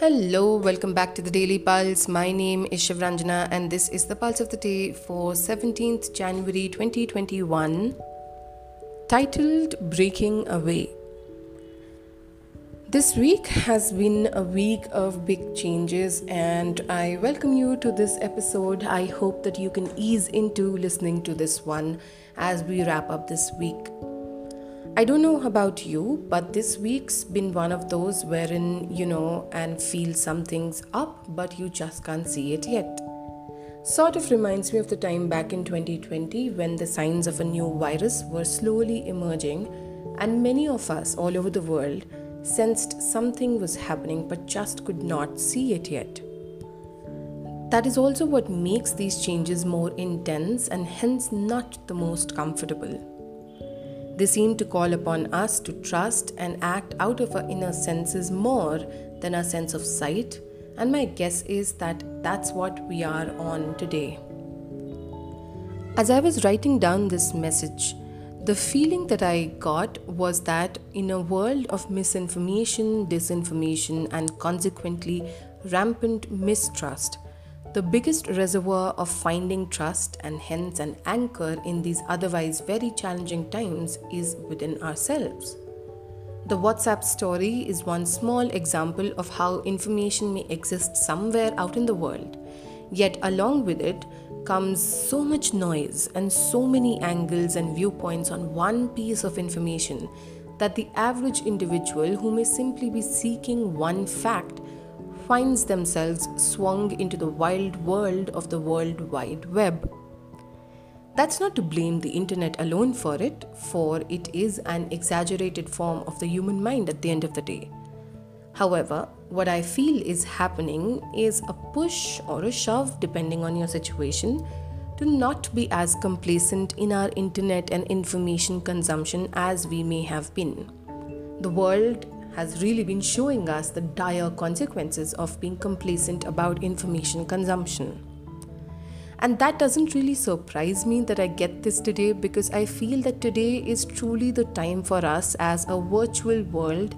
Hello, welcome back to the Daily Pulse. My name is Shivranjana and this is the Pulse of the Day for 17th January 2021, titled Breaking Away. This week has been a week of big changes, and I welcome you to this episode. I hope that you can ease into listening to this one as we wrap up this week. I don't know about you, but this week's been one of those wherein you know and feel something's up, but you just can't see it yet. Sort of reminds me of the time back in 2020 when the signs of a new virus were slowly emerging, and many of us all over the world sensed something was happening but just could not see it yet. That is also what makes these changes more intense and hence not the most comfortable. They seem to call upon us to trust and act out of our inner senses more than our sense of sight, and my guess is that that's what we are on today. As I was writing down this message, the feeling that I got was that in a world of misinformation, disinformation, and consequently rampant mistrust, the biggest reservoir of finding trust and hence an anchor in these otherwise very challenging times is within ourselves. The WhatsApp story is one small example of how information may exist somewhere out in the world, yet, along with it, comes so much noise and so many angles and viewpoints on one piece of information that the average individual who may simply be seeking one fact finds themselves swung into the wild world of the World Wide Web. That's not to blame the internet alone for it, for it is an exaggerated form of the human mind at the end of the day. However, what I feel is happening is a push or a shove, depending on your situation, to not be as complacent in our internet and information consumption as we may have been. The world has really been showing us the dire consequences of being complacent about information consumption. And that doesn't really surprise me that I get this today because I feel that today is truly the time for us as a virtual world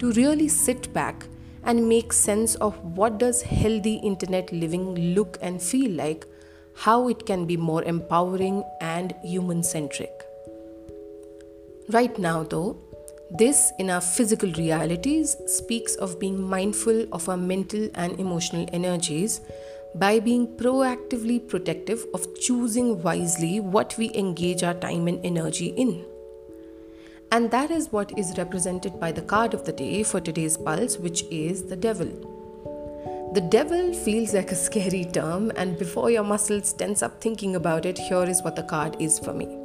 to really sit back and make sense of what does healthy internet living look and feel like, how it can be more empowering and human centric. Right now though, this, in our physical realities, speaks of being mindful of our mental and emotional energies by being proactively protective of choosing wisely what we engage our time and energy in. And that is what is represented by the card of the day for today's pulse, which is the devil. The devil feels like a scary term, and before your muscles tense up thinking about it, here is what the card is for me.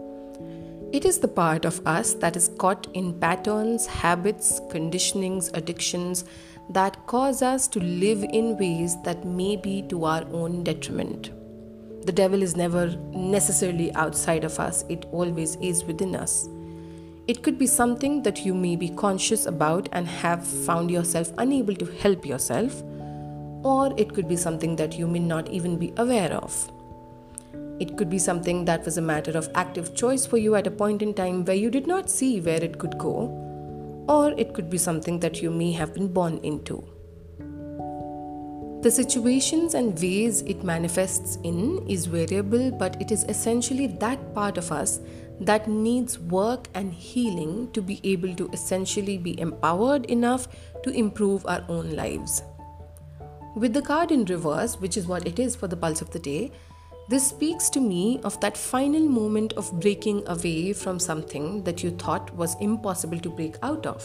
It is the part of us that is caught in patterns, habits, conditionings, addictions that cause us to live in ways that may be to our own detriment. The devil is never necessarily outside of us, it always is within us. It could be something that you may be conscious about and have found yourself unable to help yourself, or it could be something that you may not even be aware of. It could be something that was a matter of active choice for you at a point in time where you did not see where it could go, or it could be something that you may have been born into. The situations and ways it manifests in is variable, but it is essentially that part of us that needs work and healing to be able to essentially be empowered enough to improve our own lives. With the card in reverse, which is what it is for the pulse of the day, this speaks to me of that final moment of breaking away from something that you thought was impossible to break out of.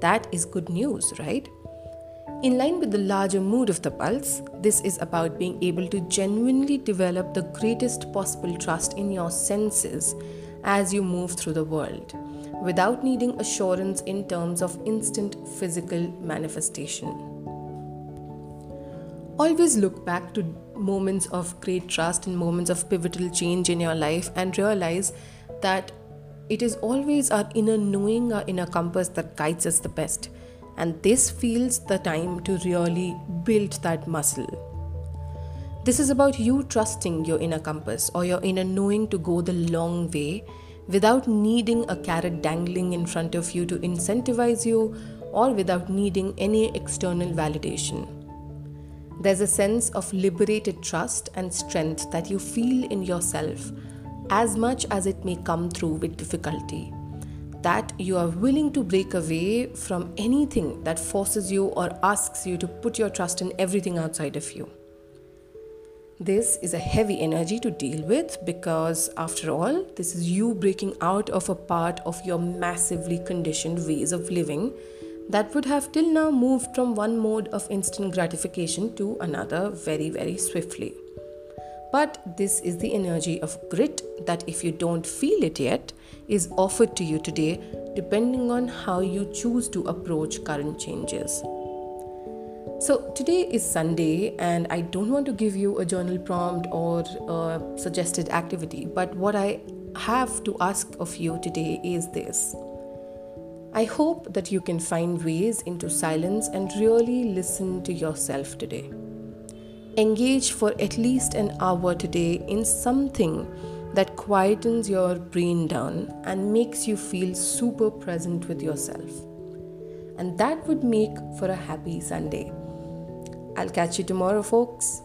That is good news, right? In line with the larger mood of the pulse, this is about being able to genuinely develop the greatest possible trust in your senses as you move through the world, without needing assurance in terms of instant physical manifestation. Always look back to moments of great trust and moments of pivotal change in your life and realize that it is always our inner knowing, our inner compass that guides us the best. And this feels the time to really build that muscle. This is about you trusting your inner compass or your inner knowing to go the long way without needing a carrot dangling in front of you to incentivize you or without needing any external validation. There's a sense of liberated trust and strength that you feel in yourself, as much as it may come through with difficulty. That you are willing to break away from anything that forces you or asks you to put your trust in everything outside of you. This is a heavy energy to deal with because, after all, this is you breaking out of a part of your massively conditioned ways of living that would have till now moved from one mode of instant gratification to another very, very swiftly. But this is the energy of grit that, if you don't feel it yet, is offered to you today, depending on how you choose to approach current changes. So, today is Sunday, and I don't want to give you a journal prompt or a suggested activity, but what I have to ask of you today is this. I hope that you can find ways into silence and really listen to yourself today. Engage for at least an hour today in something that quietens your brain down and makes you feel super present with yourself. And that would make for a happy Sunday. I'll catch you tomorrow, folks.